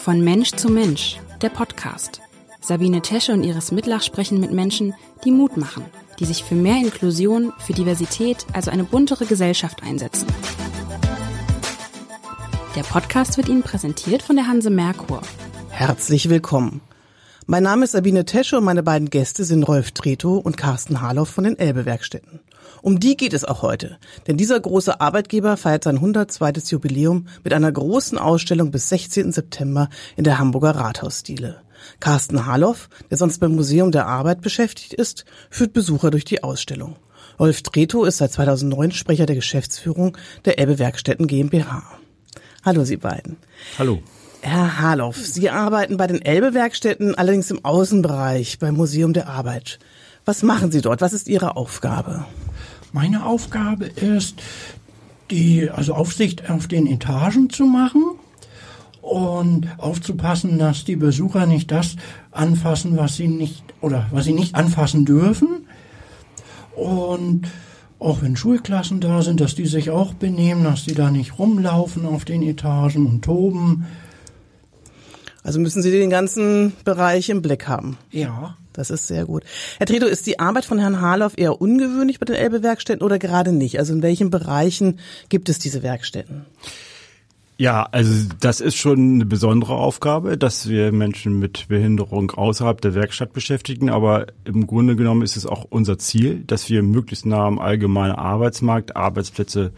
Von Mensch zu Mensch, der Podcast. Sabine Tesche und Iris Mitlach sprechen mit Menschen, die Mut machen, die sich für mehr Inklusion, für Diversität, also eine buntere Gesellschaft einsetzen. Der Podcast wird Ihnen präsentiert von der Hanse Merkur. Herzlich willkommen. Mein Name ist Sabine Tesche und meine beiden Gäste sind Rolf Tretow und Carsten Harloff von den Elbe-Werkstätten. Um die geht es auch heute, denn dieser große Arbeitgeber feiert sein 102. Jubiläum mit einer großen Ausstellung bis 16. September in der Hamburger Rathausstile. Carsten Harloff, der sonst beim Museum der Arbeit beschäftigt ist, führt Besucher durch die Ausstellung. Rolf Tretow ist seit 2009 Sprecher der Geschäftsführung der Elbe Werkstätten GmbH. Hallo Sie beiden. Hallo. Herr Harloff, Sie arbeiten bei den Elbe-Werkstätten, allerdings im Außenbereich beim Museum der Arbeit. Was machen Sie dort? Was ist Ihre Aufgabe? Meine Aufgabe ist, die also Aufsicht auf den Etagen zu machen und aufzupassen, dass die Besucher nicht das anfassen, was sie nicht oder was sie nicht anfassen dürfen. Und auch wenn Schulklassen da sind, dass die sich auch benehmen, dass die da nicht rumlaufen auf den Etagen und toben. Also müssen Sie den ganzen Bereich im Blick haben. Ja. Das ist sehr gut. Herr Treto, ist die Arbeit von Herrn Harloff eher ungewöhnlich bei den Elbe-Werkstätten oder gerade nicht? Also in welchen Bereichen gibt es diese Werkstätten? Ja, also das ist schon eine besondere Aufgabe, dass wir Menschen mit Behinderung außerhalb der Werkstatt beschäftigen. Aber im Grunde genommen ist es auch unser Ziel, dass wir möglichst nah am allgemeinen Arbeitsmarkt Arbeitsplätze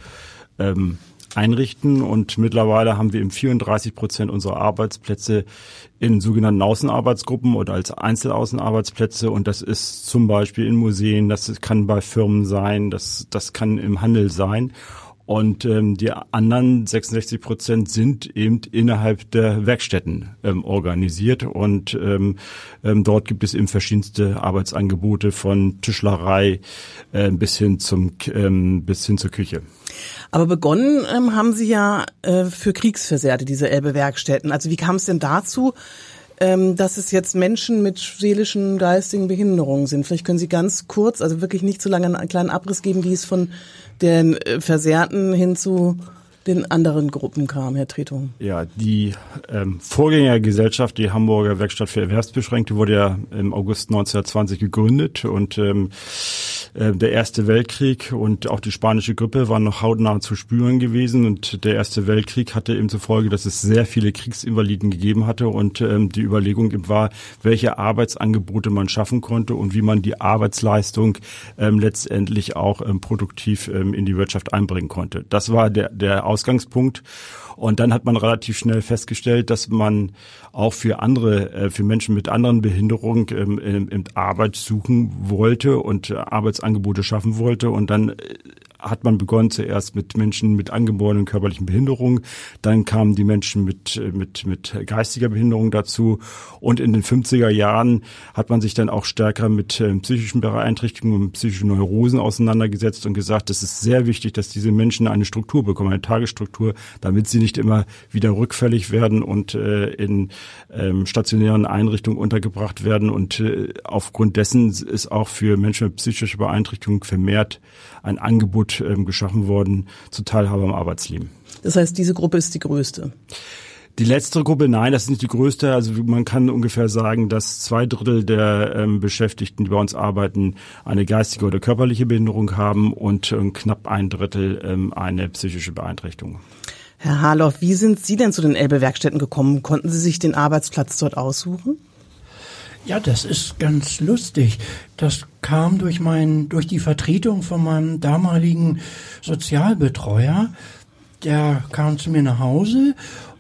ähm, einrichten. Und mittlerweile haben wir im 34 Prozent unserer Arbeitsplätze in sogenannten Außenarbeitsgruppen oder als Einzelaußenarbeitsplätze. Und das ist zum Beispiel in Museen, das kann bei Firmen sein, das, das kann im Handel sein. Und ähm, die anderen 66 Prozent sind eben innerhalb der Werkstätten ähm, organisiert. Und ähm, ähm, dort gibt es eben verschiedenste Arbeitsangebote von Tischlerei äh, bis hin zum ähm, bis hin zur Küche. Aber begonnen ähm, haben Sie ja äh, für Kriegsversehrte, diese Elbe-Werkstätten. Also wie kam es denn dazu, ähm, dass es jetzt Menschen mit seelischen, geistigen Behinderungen sind? Vielleicht können Sie ganz kurz, also wirklich nicht zu lange einen kleinen Abriss geben, wie es von den äh, Versehrten hin zu den anderen Gruppen kam, Herr Tretung? Ja, die ähm, Vorgängergesellschaft, die Hamburger Werkstatt für Erwerbsbeschränkte, wurde ja im August 1920 gegründet und ähm, äh, der Erste Weltkrieg und auch die spanische Grippe waren noch hautnah zu spüren gewesen und der Erste Weltkrieg hatte eben zur Folge, dass es sehr viele Kriegsinvaliden gegeben hatte und ähm, die Überlegung war, welche Arbeitsangebote man schaffen konnte und wie man die Arbeitsleistung ähm, letztendlich auch ähm, produktiv in die Wirtschaft einbringen konnte. Das war der, der Ausgangspunkt. Und dann hat man relativ schnell festgestellt, dass man auch für andere, äh, für Menschen mit anderen Behinderungen Arbeit suchen wollte und äh, Arbeitsangebote schaffen wollte. Und dann äh, hat man begonnen zuerst mit Menschen mit angeborenen körperlichen Behinderungen, dann kamen die Menschen mit, mit, mit geistiger Behinderung dazu. Und in den 50er Jahren hat man sich dann auch stärker mit äh, psychischen Beeinträchtigungen und psychischen Neurosen auseinandergesetzt und gesagt, es ist sehr wichtig, dass diese Menschen eine Struktur bekommen, eine Tagesstruktur, damit sie nicht immer wieder rückfällig werden und äh, in ähm, stationären Einrichtungen untergebracht werden. Und äh, aufgrund dessen ist auch für Menschen mit psychischer Beeinträchtigung vermehrt ein Angebot ähm, geschaffen worden zur Teilhabe am Arbeitsleben. Das heißt, diese Gruppe ist die größte. Die letzte Gruppe, nein, das ist nicht die größte. Also man kann ungefähr sagen, dass zwei Drittel der ähm, Beschäftigten, die bei uns arbeiten, eine geistige oder körperliche Behinderung haben und ähm, knapp ein Drittel ähm, eine psychische Beeinträchtigung. Herr Harloff, wie sind Sie denn zu den Elbe-Werkstätten gekommen? Konnten Sie sich den Arbeitsplatz dort aussuchen? Ja, das ist ganz lustig. Das kam durch mein, durch die Vertretung von meinem damaligen Sozialbetreuer. Der kam zu mir nach Hause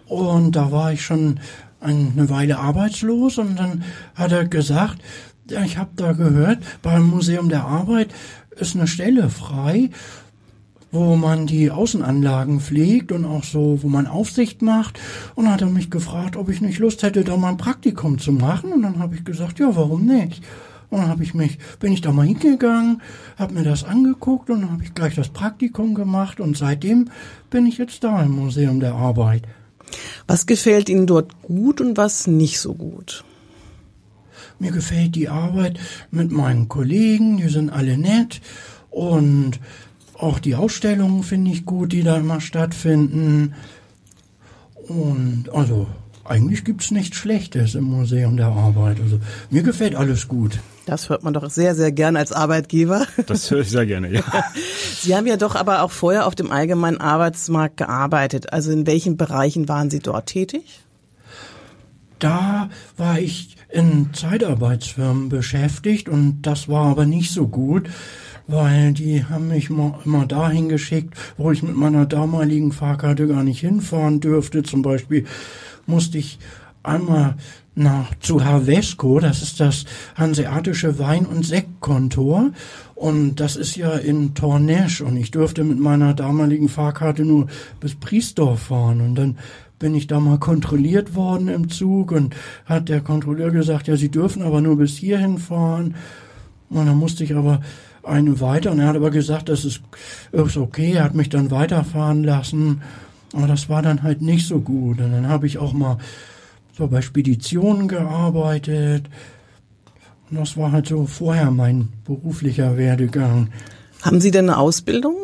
und da war ich schon eine Weile arbeitslos und dann hat er gesagt, ich habe da gehört, beim Museum der Arbeit ist eine Stelle frei wo man die Außenanlagen pflegt und auch so, wo man Aufsicht macht. Und dann hat er mich gefragt, ob ich nicht Lust hätte, da mal ein Praktikum zu machen. Und dann habe ich gesagt, ja, warum nicht? Und dann habe ich mich, bin ich da mal hingegangen, habe mir das angeguckt und dann habe ich gleich das Praktikum gemacht und seitdem bin ich jetzt da im Museum der Arbeit. Was gefällt Ihnen dort gut und was nicht so gut? Mir gefällt die Arbeit mit meinen Kollegen, die sind alle nett und auch die Ausstellungen finde ich gut, die da immer stattfinden. Und also eigentlich gibt's nichts Schlechtes im Museum der Arbeit. Also mir gefällt alles gut. Das hört man doch sehr, sehr gern als Arbeitgeber. Das höre ich sehr gerne, ja. Sie haben ja doch aber auch vorher auf dem allgemeinen Arbeitsmarkt gearbeitet. Also in welchen Bereichen waren Sie dort tätig? Da war ich in Zeitarbeitsfirmen beschäftigt und das war aber nicht so gut, weil die haben mich immer dahin geschickt, wo ich mit meiner damaligen Fahrkarte gar nicht hinfahren dürfte. Zum Beispiel musste ich einmal nach zu Havesco, das ist das hanseatische Wein- und Sektkontor und das ist ja in Tornesch und ich durfte mit meiner damaligen Fahrkarte nur bis Priesdorf fahren und dann bin ich da mal kontrolliert worden im Zug und hat der Kontrolleur gesagt, ja, Sie dürfen aber nur bis hierhin fahren. Und dann musste ich aber eine weiter und er hat aber gesagt, das ist, ist okay, er hat mich dann weiterfahren lassen. Aber das war dann halt nicht so gut. Und dann habe ich auch mal so bei Speditionen gearbeitet. Und das war halt so vorher mein beruflicher Werdegang. Haben Sie denn eine Ausbildung?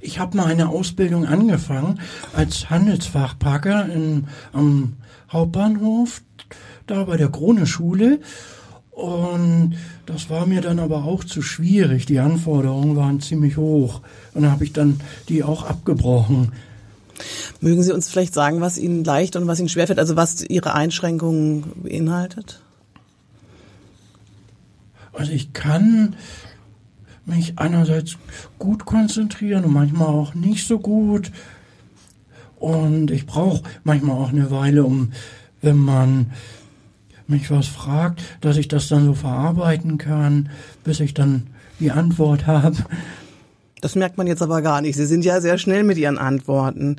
Ich habe mal eine Ausbildung angefangen als Handelsfachpacker in, am Hauptbahnhof, da bei der Krone-Schule. Und das war mir dann aber auch zu schwierig. Die Anforderungen waren ziemlich hoch. Und da habe ich dann die auch abgebrochen. Mögen Sie uns vielleicht sagen, was Ihnen leicht und was Ihnen schwerfällt, also was Ihre Einschränkungen beinhaltet? Also ich kann mich einerseits gut konzentrieren und manchmal auch nicht so gut. Und ich brauche manchmal auch eine Weile, um, wenn man mich was fragt, dass ich das dann so verarbeiten kann, bis ich dann die Antwort habe. Das merkt man jetzt aber gar nicht. Sie sind ja sehr schnell mit Ihren Antworten.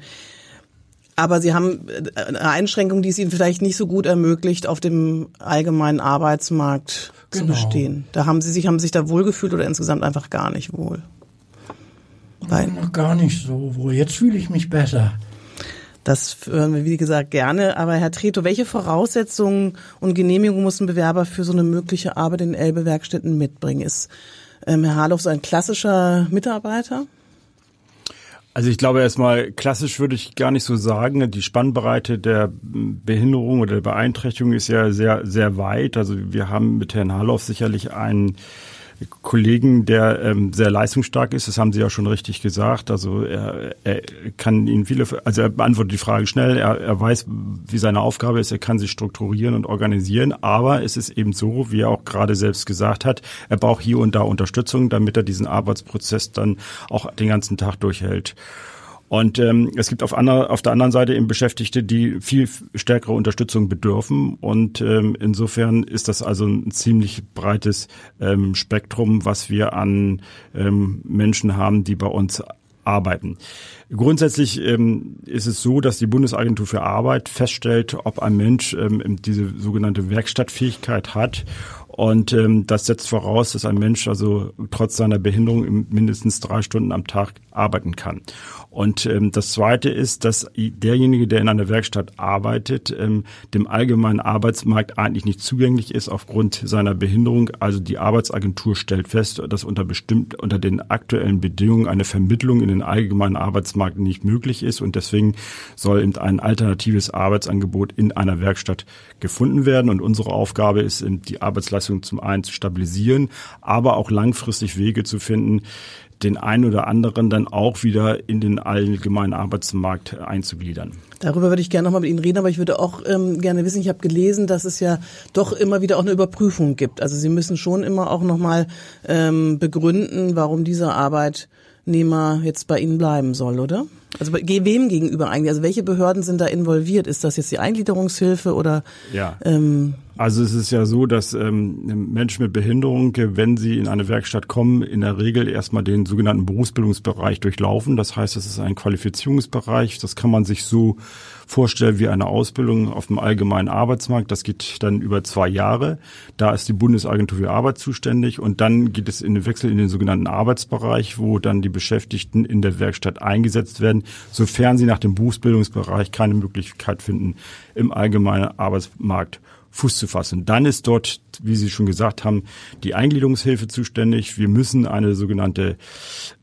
Aber Sie haben eine Einschränkung, die es Ihnen vielleicht nicht so gut ermöglicht, auf dem allgemeinen Arbeitsmarkt genau. zu bestehen. Da haben Sie sich, haben sich da wohlgefühlt oder insgesamt einfach gar nicht wohl? Noch gar nicht so wohl. Jetzt fühle ich mich besser. Das hören wir, wie gesagt, gerne. Aber Herr Treto, welche Voraussetzungen und Genehmigungen muss ein Bewerber für so eine mögliche Arbeit in Elbe-Werkstätten mitbringen? Ist ähm, Herr Harloff so ein klassischer Mitarbeiter? Also ich glaube erstmal, klassisch würde ich gar nicht so sagen. Die Spannbreite der Behinderung oder der Beeinträchtigung ist ja sehr, sehr weit. Also wir haben mit Herrn Harloff sicherlich einen Kollegen, der ähm, sehr leistungsstark ist. Das haben Sie ja schon richtig gesagt. Also er, er kann Ihnen viele, also er beantwortet die Frage schnell. Er, er weiß, wie seine Aufgabe ist. Er kann sich strukturieren und organisieren. Aber es ist eben so, wie er auch gerade selbst gesagt hat, er braucht hier und da Unterstützung, damit er diesen Arbeitsprozess dann auch den ganzen Tag durchhält. Und ähm, es gibt auf, andere, auf der anderen Seite eben Beschäftigte, die viel stärkere Unterstützung bedürfen. Und ähm, insofern ist das also ein ziemlich breites ähm, Spektrum, was wir an ähm, Menschen haben, die bei uns arbeiten. Grundsätzlich ähm, ist es so, dass die Bundesagentur für Arbeit feststellt, ob ein Mensch ähm, diese sogenannte Werkstattfähigkeit hat und ähm, das setzt voraus, dass ein Mensch also trotz seiner Behinderung mindestens drei Stunden am Tag arbeiten kann. Und ähm, das Zweite ist, dass derjenige, der in einer Werkstatt arbeitet, ähm, dem allgemeinen Arbeitsmarkt eigentlich nicht zugänglich ist aufgrund seiner Behinderung. Also die Arbeitsagentur stellt fest, dass unter bestimmt unter den aktuellen Bedingungen eine Vermittlung in den allgemeinen Arbeitsmarkt nicht möglich ist und deswegen soll eben ein alternatives Arbeitsangebot in einer Werkstatt gefunden werden. Und unsere Aufgabe ist, die Arbeitsleistung zum einen zu stabilisieren, aber auch langfristig Wege zu finden, den einen oder anderen dann auch wieder in den allgemeinen Arbeitsmarkt einzugliedern. Darüber würde ich gerne nochmal mit Ihnen reden, aber ich würde auch ähm, gerne wissen, ich habe gelesen, dass es ja doch immer wieder auch eine Überprüfung gibt. Also Sie müssen schon immer auch nochmal ähm, begründen, warum diese Arbeitnehmer jetzt bei Ihnen bleiben soll, oder? Also wem gegenüber eigentlich? Also welche Behörden sind da involviert? Ist das jetzt die Eingliederungshilfe oder? Ja. Ähm, also es ist ja so, dass ähm, Menschen mit Behinderung, wenn sie in eine Werkstatt kommen, in der Regel erstmal den sogenannten Berufsbildungsbereich durchlaufen. Das heißt, es ist ein Qualifizierungsbereich. Das kann man sich so vorstellen wie eine Ausbildung auf dem allgemeinen Arbeitsmarkt. Das geht dann über zwei Jahre. Da ist die Bundesagentur für Arbeit zuständig und dann geht es in den Wechsel in den sogenannten Arbeitsbereich, wo dann die Beschäftigten in der Werkstatt eingesetzt werden, sofern sie nach dem Berufsbildungsbereich keine Möglichkeit finden, im allgemeinen Arbeitsmarkt Fuß zu fassen. Dann ist dort wie Sie schon gesagt haben, die Eingliederungshilfe zuständig. Wir müssen eine sogenannte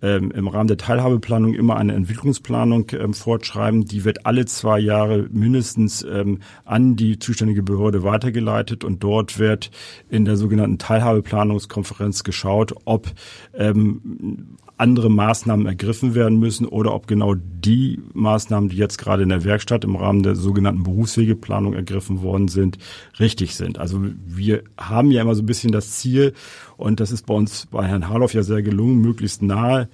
ähm, im Rahmen der Teilhabeplanung immer eine Entwicklungsplanung ähm, fortschreiben. Die wird alle zwei Jahre mindestens ähm, an die zuständige Behörde weitergeleitet und dort wird in der sogenannten Teilhabeplanungskonferenz geschaut, ob ähm, andere Maßnahmen ergriffen werden müssen oder ob genau die Maßnahmen, die jetzt gerade in der Werkstatt im Rahmen der sogenannten Berufswegeplanung ergriffen worden sind, richtig sind. Also wir haben ja immer so ein bisschen das Ziel, und das ist bei uns bei Herrn Harloff ja sehr gelungen, möglichst nahe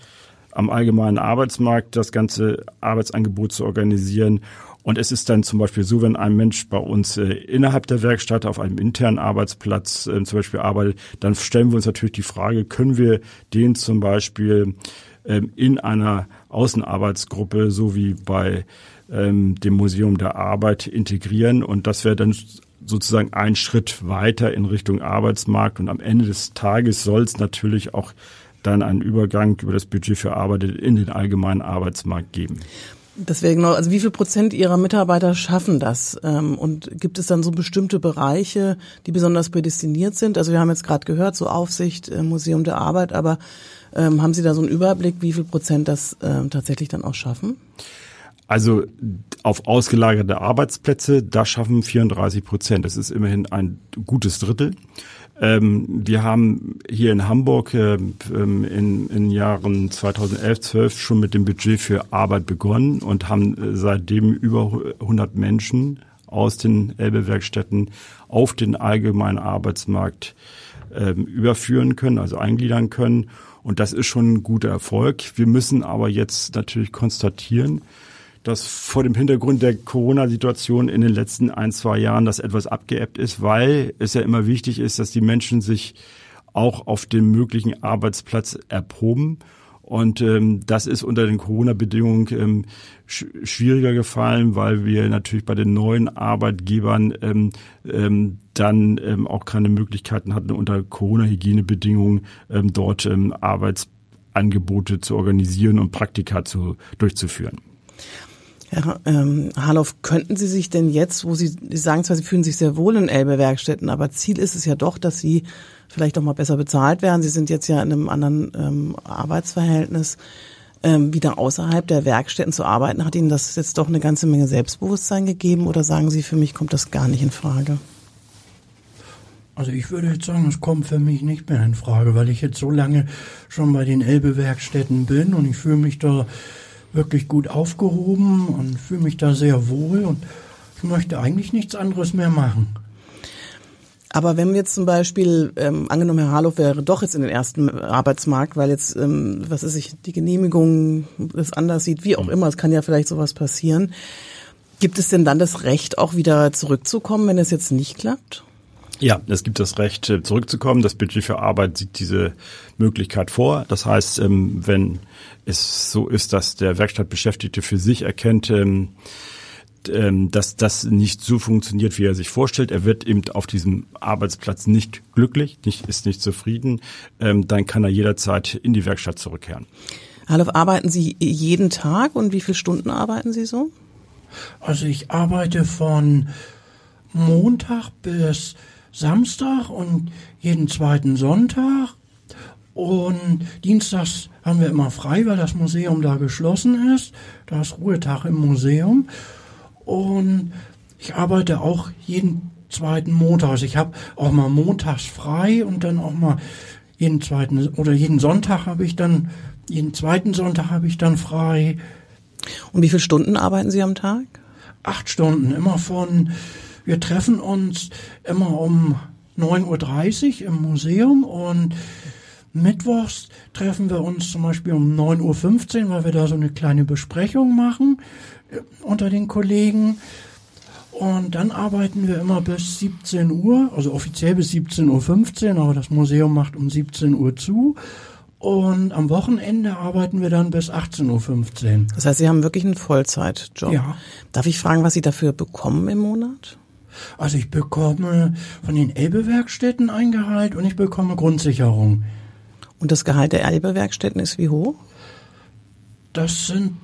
am allgemeinen Arbeitsmarkt das ganze Arbeitsangebot zu organisieren. Und es ist dann zum Beispiel so, wenn ein Mensch bei uns äh, innerhalb der Werkstatt auf einem internen Arbeitsplatz äh, zum Beispiel arbeitet, dann stellen wir uns natürlich die Frage, können wir den zum Beispiel ähm, in einer Außenarbeitsgruppe, so wie bei ähm, dem Museum der Arbeit, integrieren. Und das wäre dann sozusagen ein Schritt weiter in Richtung Arbeitsmarkt. Und am Ende des Tages soll es natürlich auch dann einen Übergang über das Budget für Arbeit in den allgemeinen Arbeitsmarkt geben. Das wäre genau, also wie viel Prozent Ihrer Mitarbeiter schaffen das? Ähm, und gibt es dann so bestimmte Bereiche, die besonders prädestiniert sind? Also wir haben jetzt gerade gehört, so Aufsicht, äh, Museum der Arbeit, aber ähm, haben Sie da so einen Überblick, wie viel Prozent das ähm, tatsächlich dann auch schaffen? Also auf ausgelagerte Arbeitsplätze, da schaffen 34 Prozent. Das ist immerhin ein gutes Drittel. Ähm, wir haben hier in Hamburg äh, in, in Jahren 2011, 12 schon mit dem Budget für Arbeit begonnen und haben äh, seitdem über 100 Menschen aus den Elbe-Werkstätten auf den allgemeinen Arbeitsmarkt äh, überführen können, also eingliedern können. Und das ist schon ein guter Erfolg. Wir müssen aber jetzt natürlich konstatieren, dass vor dem Hintergrund der Corona-Situation in den letzten ein, zwei Jahren das etwas abgeebbt ist, weil es ja immer wichtig ist, dass die Menschen sich auch auf den möglichen Arbeitsplatz erproben. Und ähm, das ist unter den Corona-Bedingungen ähm, sch schwieriger gefallen, weil wir natürlich bei den neuen Arbeitgebern ähm, ähm, dann ähm, auch keine Möglichkeiten hatten, unter Corona-Hygienebedingungen ähm, dort ähm, Arbeitsangebote zu organisieren und Praktika zu, durchzuführen. Herr ähm, Harloff, könnten Sie sich denn jetzt, wo Sie, Sie sagen zwar, Sie fühlen sich sehr wohl in Elbe-Werkstätten, aber Ziel ist es ja doch, dass Sie vielleicht auch mal besser bezahlt werden. Sie sind jetzt ja in einem anderen ähm, Arbeitsverhältnis. Ähm, wieder außerhalb der Werkstätten zu arbeiten, hat Ihnen das jetzt doch eine ganze Menge Selbstbewusstsein gegeben oder sagen Sie, für mich kommt das gar nicht in Frage? Also ich würde jetzt sagen, es kommt für mich nicht mehr in Frage, weil ich jetzt so lange schon bei den Elbe-Werkstätten bin und ich fühle mich da wirklich gut aufgehoben und fühle mich da sehr wohl und ich möchte eigentlich nichts anderes mehr machen. Aber wenn wir jetzt zum Beispiel, ähm, angenommen, Herr Harloff wäre doch jetzt in den ersten Arbeitsmarkt, weil jetzt, ähm, was ist ich, die Genehmigung es anders sieht, wie auch immer, es kann ja vielleicht sowas passieren. Gibt es denn dann das Recht, auch wieder zurückzukommen, wenn es jetzt nicht klappt? Ja, es gibt das Recht, äh, zurückzukommen. Das Budget für Arbeit sieht diese Möglichkeit vor. Das heißt, ähm, wenn es so ist, dass der Werkstattbeschäftigte für sich erkennt, ähm, ähm, dass das nicht so funktioniert, wie er sich vorstellt. Er wird eben auf diesem Arbeitsplatz nicht glücklich, nicht, ist nicht zufrieden, dann kann er jederzeit in die Werkstatt zurückkehren. Hallo, arbeiten Sie jeden Tag und wie viele Stunden arbeiten Sie so? Also ich arbeite von Montag bis Samstag und jeden zweiten Sonntag. Und dienstags haben wir immer frei, weil das Museum da geschlossen ist. Da ist Ruhetag im Museum. Und ich arbeite auch jeden zweiten Montag. Also ich habe auch mal montags frei und dann auch mal jeden zweiten oder jeden Sonntag habe ich dann, jeden zweiten Sonntag habe ich dann frei. Und wie viele Stunden arbeiten Sie am Tag? Acht Stunden, immer von wir treffen uns immer um 9.30 Uhr im Museum und mittwochs treffen wir uns zum Beispiel um 9.15 Uhr, weil wir da so eine kleine Besprechung machen äh, unter den Kollegen. Und dann arbeiten wir immer bis 17 Uhr, also offiziell bis 17.15 Uhr, aber das Museum macht um 17 Uhr zu. Und am Wochenende arbeiten wir dann bis 18.15 Uhr. Das heißt, Sie haben wirklich einen Vollzeitjob. Ja. Darf ich fragen, was Sie dafür bekommen im Monat? Also ich bekomme von den Elbe-Werkstätten ein Gehalt und ich bekomme Grundsicherung. Und das Gehalt der Elbe-Werkstätten ist wie hoch? Das sind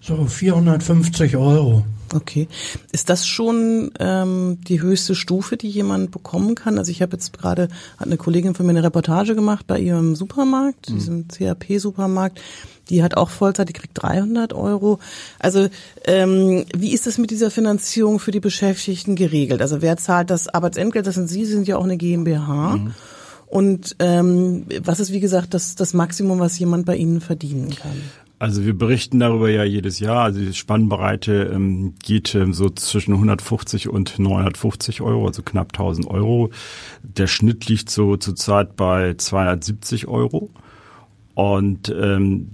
so 450 Euro. Okay. Ist das schon ähm, die höchste Stufe, die jemand bekommen kann? Also ich habe jetzt gerade, hat eine Kollegin von mir eine Reportage gemacht bei ihrem Supermarkt, mhm. diesem CAP-Supermarkt. Die hat auch Vollzeit, die kriegt 300 Euro. Also ähm, wie ist das mit dieser Finanzierung für die Beschäftigten geregelt? Also wer zahlt das Arbeitsentgelt? Das sind Sie, Sie sind ja auch eine GmbH. Mhm. Und ähm, was ist, wie gesagt, das, das Maximum, was jemand bei Ihnen verdienen kann? Also wir berichten darüber ja jedes Jahr. Also die Spannbreite ähm, geht ähm, so zwischen 150 und 950 Euro, also knapp 1000 Euro. Der Schnitt liegt so zurzeit bei 270 Euro. Und ähm,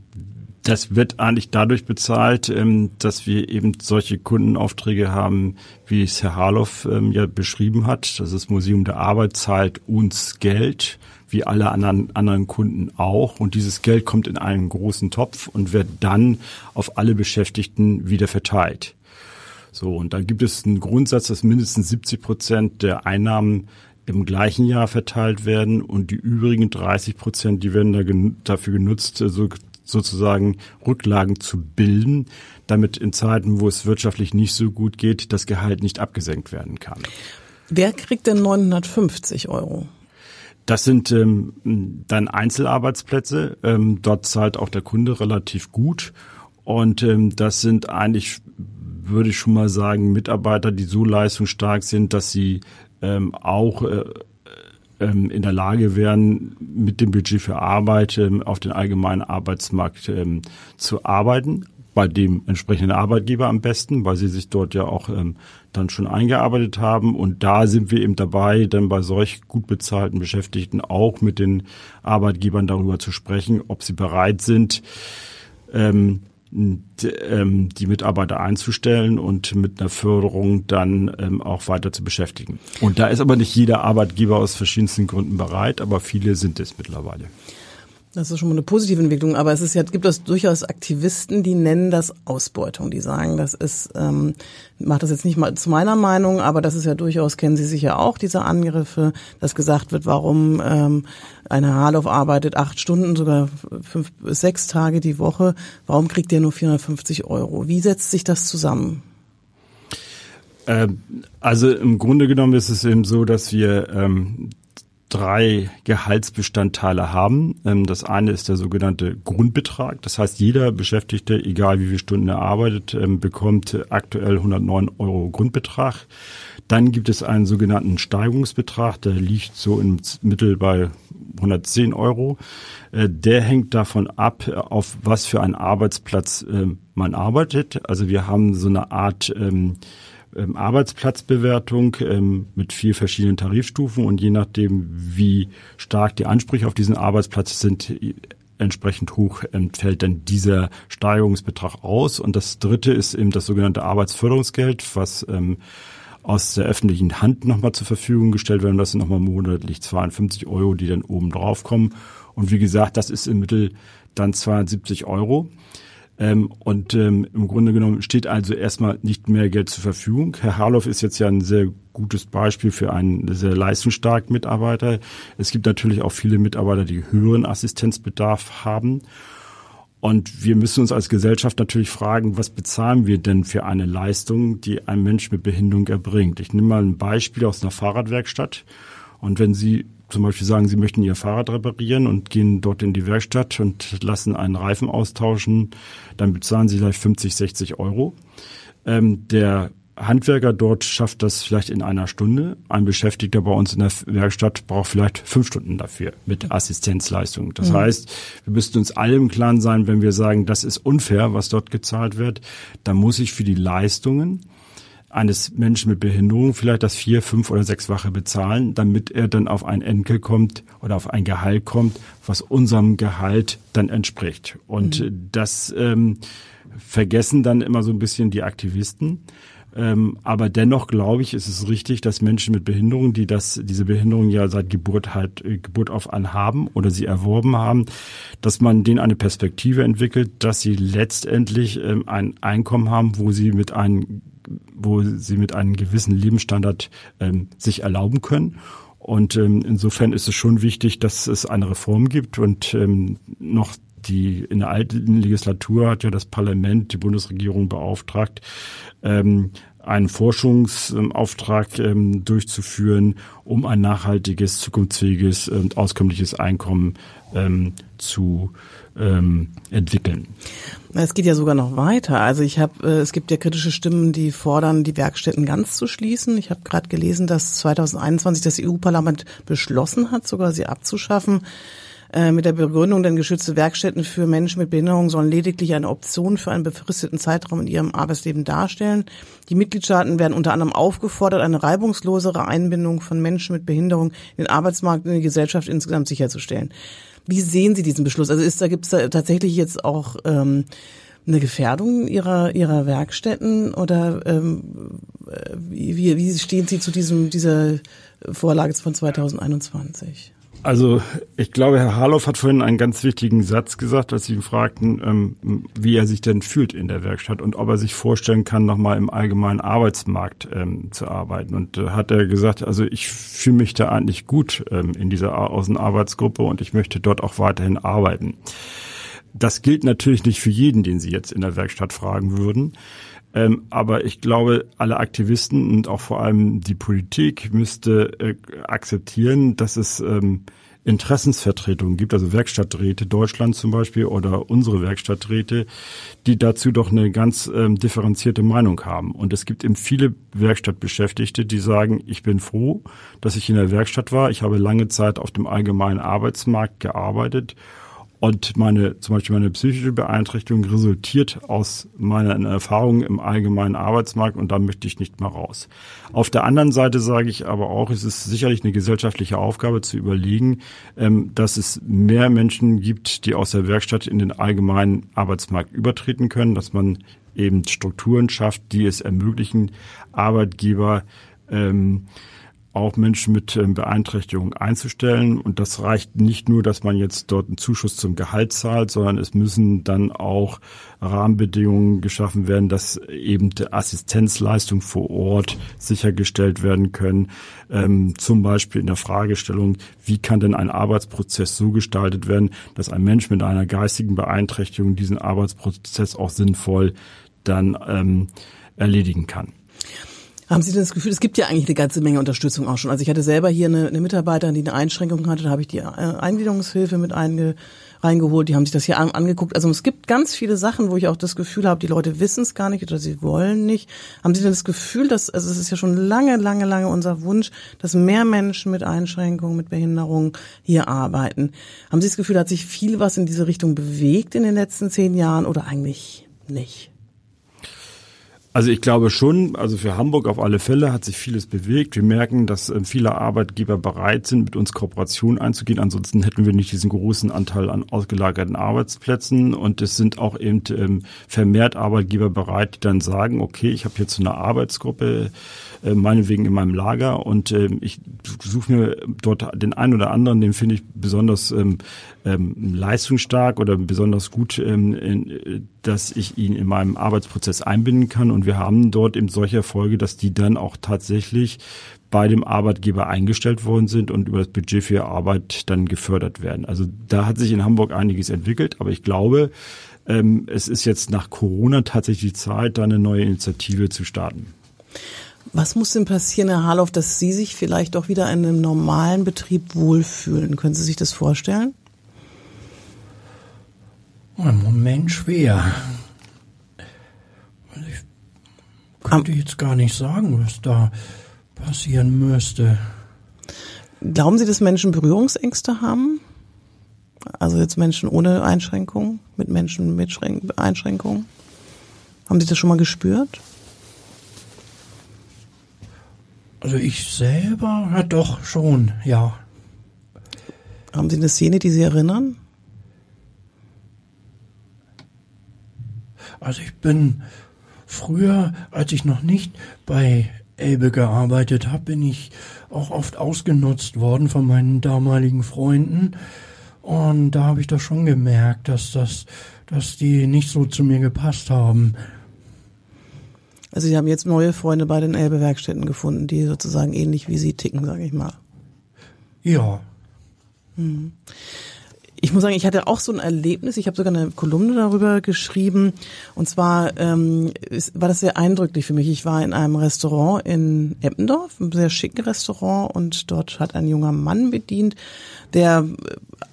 das wird eigentlich dadurch bezahlt, ähm, dass wir eben solche Kundenaufträge haben, wie es Herr Harloff ähm, ja beschrieben hat. Das Museum der Arbeit zahlt uns Geld wie alle anderen, anderen Kunden auch. Und dieses Geld kommt in einen großen Topf und wird dann auf alle Beschäftigten wieder verteilt. So, und dann gibt es einen Grundsatz, dass mindestens 70 Prozent der Einnahmen im gleichen Jahr verteilt werden und die übrigen 30 Prozent, die werden da gen dafür genutzt, so, sozusagen Rücklagen zu bilden, damit in Zeiten, wo es wirtschaftlich nicht so gut geht, das Gehalt nicht abgesenkt werden kann. Wer kriegt denn 950 Euro? Das sind ähm, dann Einzelarbeitsplätze. Ähm, dort zahlt auch der Kunde relativ gut. Und ähm, das sind eigentlich, würde ich schon mal sagen, Mitarbeiter, die so leistungsstark sind, dass sie ähm, auch äh, ähm, in der Lage wären, mit dem Budget für Arbeit ähm, auf den allgemeinen Arbeitsmarkt ähm, zu arbeiten bei dem entsprechenden Arbeitgeber am besten, weil sie sich dort ja auch ähm, dann schon eingearbeitet haben. Und da sind wir eben dabei, dann bei solch gut bezahlten Beschäftigten auch mit den Arbeitgebern darüber zu sprechen, ob sie bereit sind, ähm, ähm die Mitarbeiter einzustellen und mit einer Förderung dann ähm, auch weiter zu beschäftigen. Und da ist aber nicht jeder Arbeitgeber aus verschiedensten Gründen bereit, aber viele sind es mittlerweile. Das ist schon mal eine positive Entwicklung, aber es ist ja, gibt es durchaus Aktivisten, die nennen das Ausbeutung. Die sagen, das ist, ähm, macht das jetzt nicht mal zu meiner Meinung, aber das ist ja durchaus, kennen Sie sicher auch, diese Angriffe, dass gesagt wird, warum ähm, eine Harloff arbeitet acht Stunden, sogar fünf bis sechs Tage die Woche, warum kriegt der nur 450 Euro? Wie setzt sich das zusammen? Ähm, also im Grunde genommen ist es eben so, dass wir ähm, drei Gehaltsbestandteile haben. Ähm, das eine ist der sogenannte Grundbetrag. Das heißt, jeder Beschäftigte, egal wie viele Stunden er arbeitet, ähm, bekommt aktuell 109 Euro Grundbetrag. Dann gibt es einen sogenannten Steigungsbetrag, der liegt so im Mittel bei 110 Euro. Äh, der hängt davon ab, auf was für einen Arbeitsplatz ähm, man arbeitet. Also wir haben so eine Art ähm, Arbeitsplatzbewertung ähm, mit vier verschiedenen Tarifstufen und je nachdem, wie stark die Ansprüche auf diesen Arbeitsplatz sind, entsprechend hoch entfällt dann dieser Steigerungsbetrag aus. Und das dritte ist eben das sogenannte Arbeitsförderungsgeld, was ähm, aus der öffentlichen Hand nochmal zur Verfügung gestellt werden. Das sind nochmal monatlich 52 Euro, die dann oben drauf kommen. Und wie gesagt, das ist im Mittel dann 270 Euro. Ähm, und ähm, im Grunde genommen steht also erstmal nicht mehr Geld zur Verfügung. Herr Harloff ist jetzt ja ein sehr gutes Beispiel für einen sehr leistungsstarken Mitarbeiter. Es gibt natürlich auch viele Mitarbeiter, die höheren Assistenzbedarf haben. Und wir müssen uns als Gesellschaft natürlich fragen, was bezahlen wir denn für eine Leistung, die ein Mensch mit Behinderung erbringt? Ich nehme mal ein Beispiel aus einer Fahrradwerkstatt. Und wenn Sie zum Beispiel sagen, Sie möchten Ihr Fahrrad reparieren und gehen dort in die Werkstatt und lassen einen Reifen austauschen, dann bezahlen Sie vielleicht 50, 60 Euro. Ähm, der Handwerker dort schafft das vielleicht in einer Stunde. Ein Beschäftigter bei uns in der Werkstatt braucht vielleicht fünf Stunden dafür mit Assistenzleistung. Das mhm. heißt, wir müssten uns alle im Klaren sein, wenn wir sagen, das ist unfair, was dort gezahlt wird, dann muss ich für die Leistungen eines Menschen mit Behinderung vielleicht das vier, fünf oder sechsfache bezahlen, damit er dann auf ein Enkel kommt oder auf ein Gehalt kommt, was unserem Gehalt dann entspricht. Und mhm. das ähm, vergessen dann immer so ein bisschen die Aktivisten. Ähm, aber dennoch glaube ich, ist es richtig, dass Menschen mit Behinderung, die das, diese Behinderung ja seit Geburt halt, äh, Geburt auf an haben oder sie erworben haben, dass man denen eine Perspektive entwickelt, dass sie letztendlich ähm, ein Einkommen haben, wo sie mit einem wo sie mit einem gewissen Lebensstandard ähm, sich erlauben können. Und ähm, insofern ist es schon wichtig, dass es eine Reform gibt und ähm, noch die in der alten Legislatur hat ja das Parlament die Bundesregierung beauftragt, ähm, einen Forschungsauftrag ähm, durchzuführen, um ein nachhaltiges, zukunftsfähiges und auskömmliches Einkommen ähm, zu ähm, entwickeln. Es geht ja sogar noch weiter. Also ich habe, äh, es gibt ja kritische Stimmen, die fordern, die Werkstätten ganz zu schließen. Ich habe gerade gelesen, dass 2021 das EU-Parlament beschlossen hat, sogar sie abzuschaffen. Äh, mit der Begründung, denn geschützte Werkstätten für Menschen mit Behinderung sollen lediglich eine Option für einen befristeten Zeitraum in ihrem Arbeitsleben darstellen. Die Mitgliedstaaten werden unter anderem aufgefordert, eine reibungslosere Einbindung von Menschen mit Behinderung in den Arbeitsmarkt und in die Gesellschaft insgesamt sicherzustellen. Wie sehen Sie diesen Beschluss? Also ist da gibt es da tatsächlich jetzt auch ähm, eine Gefährdung ihrer ihrer Werkstätten oder ähm, wie, wie stehen Sie zu diesem dieser Vorlage von 2021? Also ich glaube, Herr Harloff hat vorhin einen ganz wichtigen Satz gesagt, als Sie ihn fragten, ähm, wie er sich denn fühlt in der Werkstatt und ob er sich vorstellen kann, nochmal im allgemeinen Arbeitsmarkt ähm, zu arbeiten. Und äh, hat er gesagt, also ich fühle mich da eigentlich gut ähm, in dieser Außenarbeitsgruppe und ich möchte dort auch weiterhin arbeiten. Das gilt natürlich nicht für jeden, den Sie jetzt in der Werkstatt fragen würden. Ähm, aber ich glaube, alle Aktivisten und auch vor allem die Politik müsste äh, akzeptieren, dass es ähm, Interessensvertretungen gibt, also Werkstatträte Deutschland zum Beispiel oder unsere Werkstatträte, die dazu doch eine ganz ähm, differenzierte Meinung haben. Und es gibt eben viele Werkstattbeschäftigte, die sagen, ich bin froh, dass ich in der Werkstatt war. Ich habe lange Zeit auf dem allgemeinen Arbeitsmarkt gearbeitet und meine, zum Beispiel meine psychische Beeinträchtigung resultiert aus meiner Erfahrung im allgemeinen Arbeitsmarkt und da möchte ich nicht mehr raus. Auf der anderen Seite sage ich aber auch, es ist sicherlich eine gesellschaftliche Aufgabe zu überlegen, ähm, dass es mehr Menschen gibt, die aus der Werkstatt in den allgemeinen Arbeitsmarkt übertreten können, dass man eben Strukturen schafft, die es ermöglichen, Arbeitgeber ähm, auch Menschen mit ähm, Beeinträchtigungen einzustellen. Und das reicht nicht nur, dass man jetzt dort einen Zuschuss zum Gehalt zahlt, sondern es müssen dann auch Rahmenbedingungen geschaffen werden, dass eben die Assistenzleistung vor Ort sichergestellt werden können. Ähm, zum Beispiel in der Fragestellung, wie kann denn ein Arbeitsprozess so gestaltet werden, dass ein Mensch mit einer geistigen Beeinträchtigung diesen Arbeitsprozess auch sinnvoll dann ähm, erledigen kann. Haben Sie denn das Gefühl, es gibt ja eigentlich eine ganze Menge Unterstützung auch schon. Also ich hatte selber hier eine, eine Mitarbeiterin, die eine Einschränkung hatte, da habe ich die äh, Eingliederungshilfe mit einge, reingeholt, die haben sich das hier an, angeguckt. Also es gibt ganz viele Sachen, wo ich auch das Gefühl habe, die Leute wissen es gar nicht oder sie wollen nicht. Haben Sie denn das Gefühl, dass, also es ist ja schon lange, lange, lange unser Wunsch, dass mehr Menschen mit Einschränkungen, mit Behinderung hier arbeiten. Haben Sie das Gefühl, hat sich viel was in diese Richtung bewegt in den letzten zehn Jahren oder eigentlich nicht? Also ich glaube schon, also für Hamburg auf alle Fälle hat sich vieles bewegt. Wir merken, dass äh, viele Arbeitgeber bereit sind, mit uns Kooperationen einzugehen. Ansonsten hätten wir nicht diesen großen Anteil an ausgelagerten Arbeitsplätzen. Und es sind auch eben ähm, vermehrt Arbeitgeber bereit, die dann sagen, okay, ich habe jetzt eine Arbeitsgruppe, äh, meinetwegen in meinem Lager und äh, ich suche mir dort den einen oder anderen, den finde ich besonders ähm, ähm, leistungsstark oder besonders gut, ähm, in, dass ich ihn in meinem Arbeitsprozess einbinden kann. Und wir haben dort eben solche Erfolge, dass die dann auch tatsächlich bei dem Arbeitgeber eingestellt worden sind und über das Budget für Arbeit dann gefördert werden. Also da hat sich in Hamburg einiges entwickelt, aber ich glaube, ähm, es ist jetzt nach Corona tatsächlich Zeit, da eine neue Initiative zu starten. Was muss denn passieren, Herr Harloff, dass Sie sich vielleicht auch wieder in einem normalen Betrieb wohlfühlen? Können Sie sich das vorstellen? Im Moment schwer. Ich könnte jetzt gar nicht sagen, was da passieren müsste. Glauben Sie, dass Menschen Berührungsängste haben? Also jetzt Menschen ohne Einschränkung, mit Menschen mit Einschränkungen? Haben Sie das schon mal gespürt? Also ich selber, ja doch schon, ja. Haben Sie eine Szene, die Sie erinnern? Also ich bin früher, als ich noch nicht bei Elbe gearbeitet habe, bin ich auch oft ausgenutzt worden von meinen damaligen Freunden. Und da habe ich doch schon gemerkt, dass das, dass die nicht so zu mir gepasst haben. Also Sie haben jetzt neue Freunde bei den Elbe-Werkstätten gefunden, die sozusagen ähnlich wie Sie ticken, sage ich mal. Ja. Hm. Ich muss sagen, ich hatte auch so ein Erlebnis. Ich habe sogar eine Kolumne darüber geschrieben. Und zwar ähm, ist, war das sehr eindrücklich für mich. Ich war in einem Restaurant in Eppendorf, einem sehr schicken Restaurant, und dort hat ein junger Mann bedient, der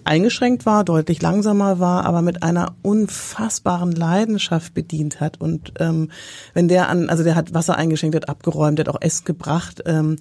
eingeschränkt war, deutlich langsamer war, aber mit einer unfassbaren Leidenschaft bedient hat. Und ähm, wenn der an, also der hat Wasser eingeschenkt, hat abgeräumt, der hat auch Essen gebracht. Ähm,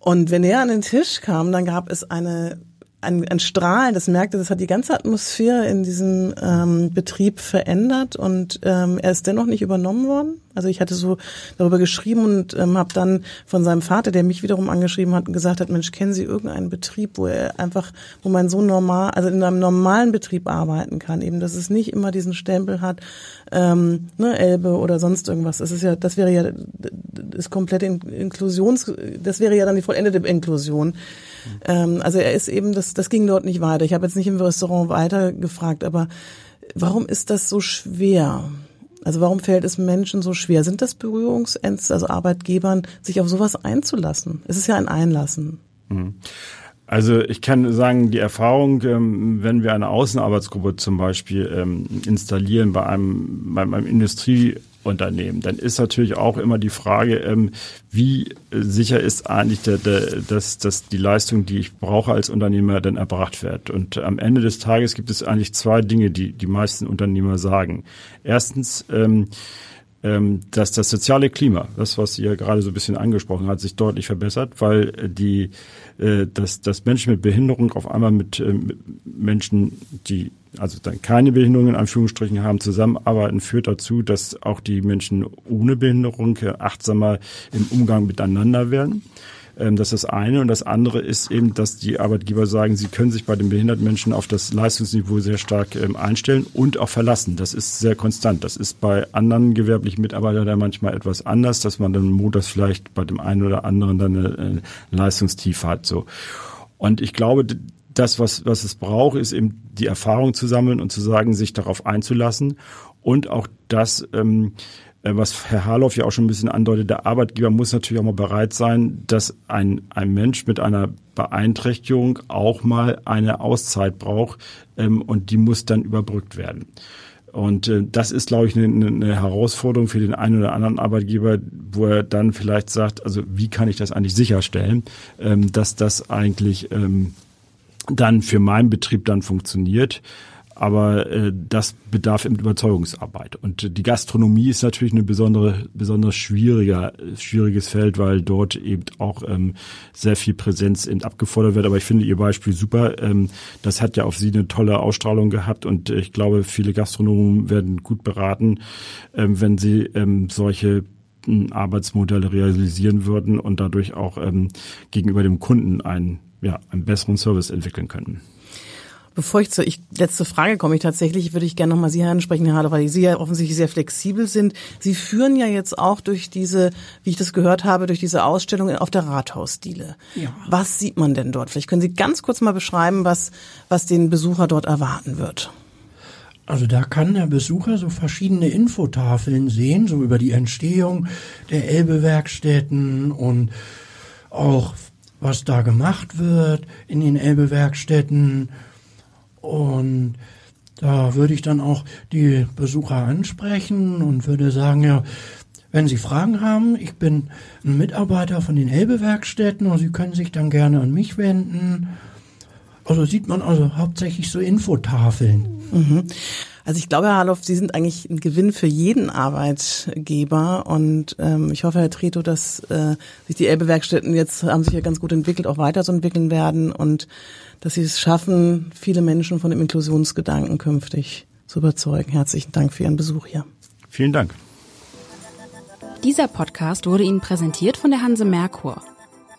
und wenn er an den Tisch kam, dann gab es eine ein, ein Strahlen, das merkte, das hat die ganze Atmosphäre in diesem ähm, Betrieb verändert und ähm, er ist dennoch nicht übernommen worden. Also ich hatte so darüber geschrieben und ähm, habe dann von seinem Vater, der mich wiederum angeschrieben hat und gesagt hat, Mensch, kennen Sie irgendeinen Betrieb, wo er einfach, wo man so normal, also in einem normalen Betrieb arbeiten kann, eben, dass es nicht immer diesen Stempel hat, ähm, ne, Elbe oder sonst irgendwas. Das ist ja, das wäre ja das komplette Inklusions, das wäre ja dann die vollendete Inklusion. Ähm, also er ist eben, das, das ging dort nicht weiter. Ich habe jetzt nicht im Restaurant weiter gefragt, aber warum ist das so schwer? Also warum fällt es Menschen so schwer? Sind das Berührungsängste, also Arbeitgebern, sich auf sowas einzulassen? Es ist ja ein Einlassen. Mhm. Also ich kann sagen, die Erfahrung, ähm, wenn wir eine Außenarbeitsgruppe zum Beispiel ähm, installieren bei einem, bei einem Industrie Unternehmen. Dann ist natürlich auch immer die Frage, ähm, wie sicher ist eigentlich, der, der, dass, dass die Leistung, die ich brauche als Unternehmer, dann erbracht wird. Und am Ende des Tages gibt es eigentlich zwei Dinge, die die meisten Unternehmer sagen. Erstens, ähm, dass das soziale Klima, das was ihr gerade so ein bisschen angesprochen hat, sich deutlich verbessert, weil die, äh, dass, dass Menschen mit Behinderung auf einmal mit, äh, mit Menschen, die also dann keine Behinderung in Anführungsstrichen haben, zusammenarbeiten, führt dazu, dass auch die Menschen ohne Behinderung achtsamer im Umgang miteinander werden. Ähm, das ist das eine. Und das andere ist eben, dass die Arbeitgeber sagen, sie können sich bei den behinderten Menschen auf das Leistungsniveau sehr stark ähm, einstellen und auch verlassen. Das ist sehr konstant. Das ist bei anderen gewerblichen Mitarbeitern da manchmal etwas anders, dass man dann montags vielleicht bei dem einen oder anderen dann eine, Leistungstiefe hat. So. Und ich glaube, das, was, was es braucht, ist eben die Erfahrung zu sammeln und zu sagen, sich darauf einzulassen und auch das, ähm, äh, was Herr Harloff ja auch schon ein bisschen andeutet, der Arbeitgeber muss natürlich auch mal bereit sein, dass ein, ein Mensch mit einer Beeinträchtigung auch mal eine Auszeit braucht ähm, und die muss dann überbrückt werden. Und äh, das ist, glaube ich, eine, eine Herausforderung für den einen oder anderen Arbeitgeber, wo er dann vielleicht sagt, also wie kann ich das eigentlich sicherstellen, ähm, dass das eigentlich ähm, dann für meinen Betrieb dann funktioniert. Aber äh, das bedarf eben Überzeugungsarbeit. Und die Gastronomie ist natürlich eine besondere, besonders schwieriger, schwieriges Feld, weil dort eben auch ähm, sehr viel Präsenz eben abgefordert wird. Aber ich finde Ihr Beispiel super. Ähm, das hat ja auf Sie eine tolle Ausstrahlung gehabt und ich glaube, viele Gastronomen werden gut beraten, ähm, wenn sie ähm, solche hm, Arbeitsmodelle realisieren würden und dadurch auch ähm, gegenüber dem Kunden ein ja, einen besseren Service entwickeln könnten. Bevor ich zur ich, letzte Frage komme, ich tatsächlich würde ich gerne nochmal Sie ansprechen, Herr Hader, weil Sie ja offensichtlich sehr flexibel sind. Sie führen ja jetzt auch durch diese, wie ich das gehört habe, durch diese Ausstellung auf der Rathausdiele. Ja. Was sieht man denn dort? Vielleicht können Sie ganz kurz mal beschreiben, was, was den Besucher dort erwarten wird. Also da kann der Besucher so verschiedene Infotafeln sehen, so über die Entstehung der Elbe-Werkstätten und auch was da gemacht wird in den Elbe-Werkstätten. Und da würde ich dann auch die Besucher ansprechen und würde sagen, ja, wenn Sie Fragen haben, ich bin ein Mitarbeiter von den Elbe-Werkstätten und Sie können sich dann gerne an mich wenden. Also sieht man also hauptsächlich so Infotafeln. Mhm. Also ich glaube, Herr Harloff, Sie sind eigentlich ein Gewinn für jeden Arbeitgeber und ähm, ich hoffe, Herr Trito, dass äh, sich die Elbe-Werkstätten jetzt haben sich ja ganz gut entwickelt, auch weiterentwickeln werden und dass Sie es schaffen, viele Menschen von dem Inklusionsgedanken künftig zu überzeugen. Herzlichen Dank für Ihren Besuch hier. Vielen Dank. Dieser Podcast wurde Ihnen präsentiert von der Hanse Merkur.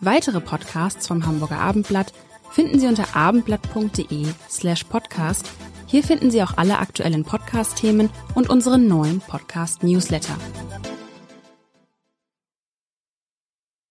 Weitere Podcasts vom Hamburger Abendblatt finden Sie unter abendblatt.de slash podcast hier finden Sie auch alle aktuellen Podcast-Themen und unseren neuen Podcast-Newsletter.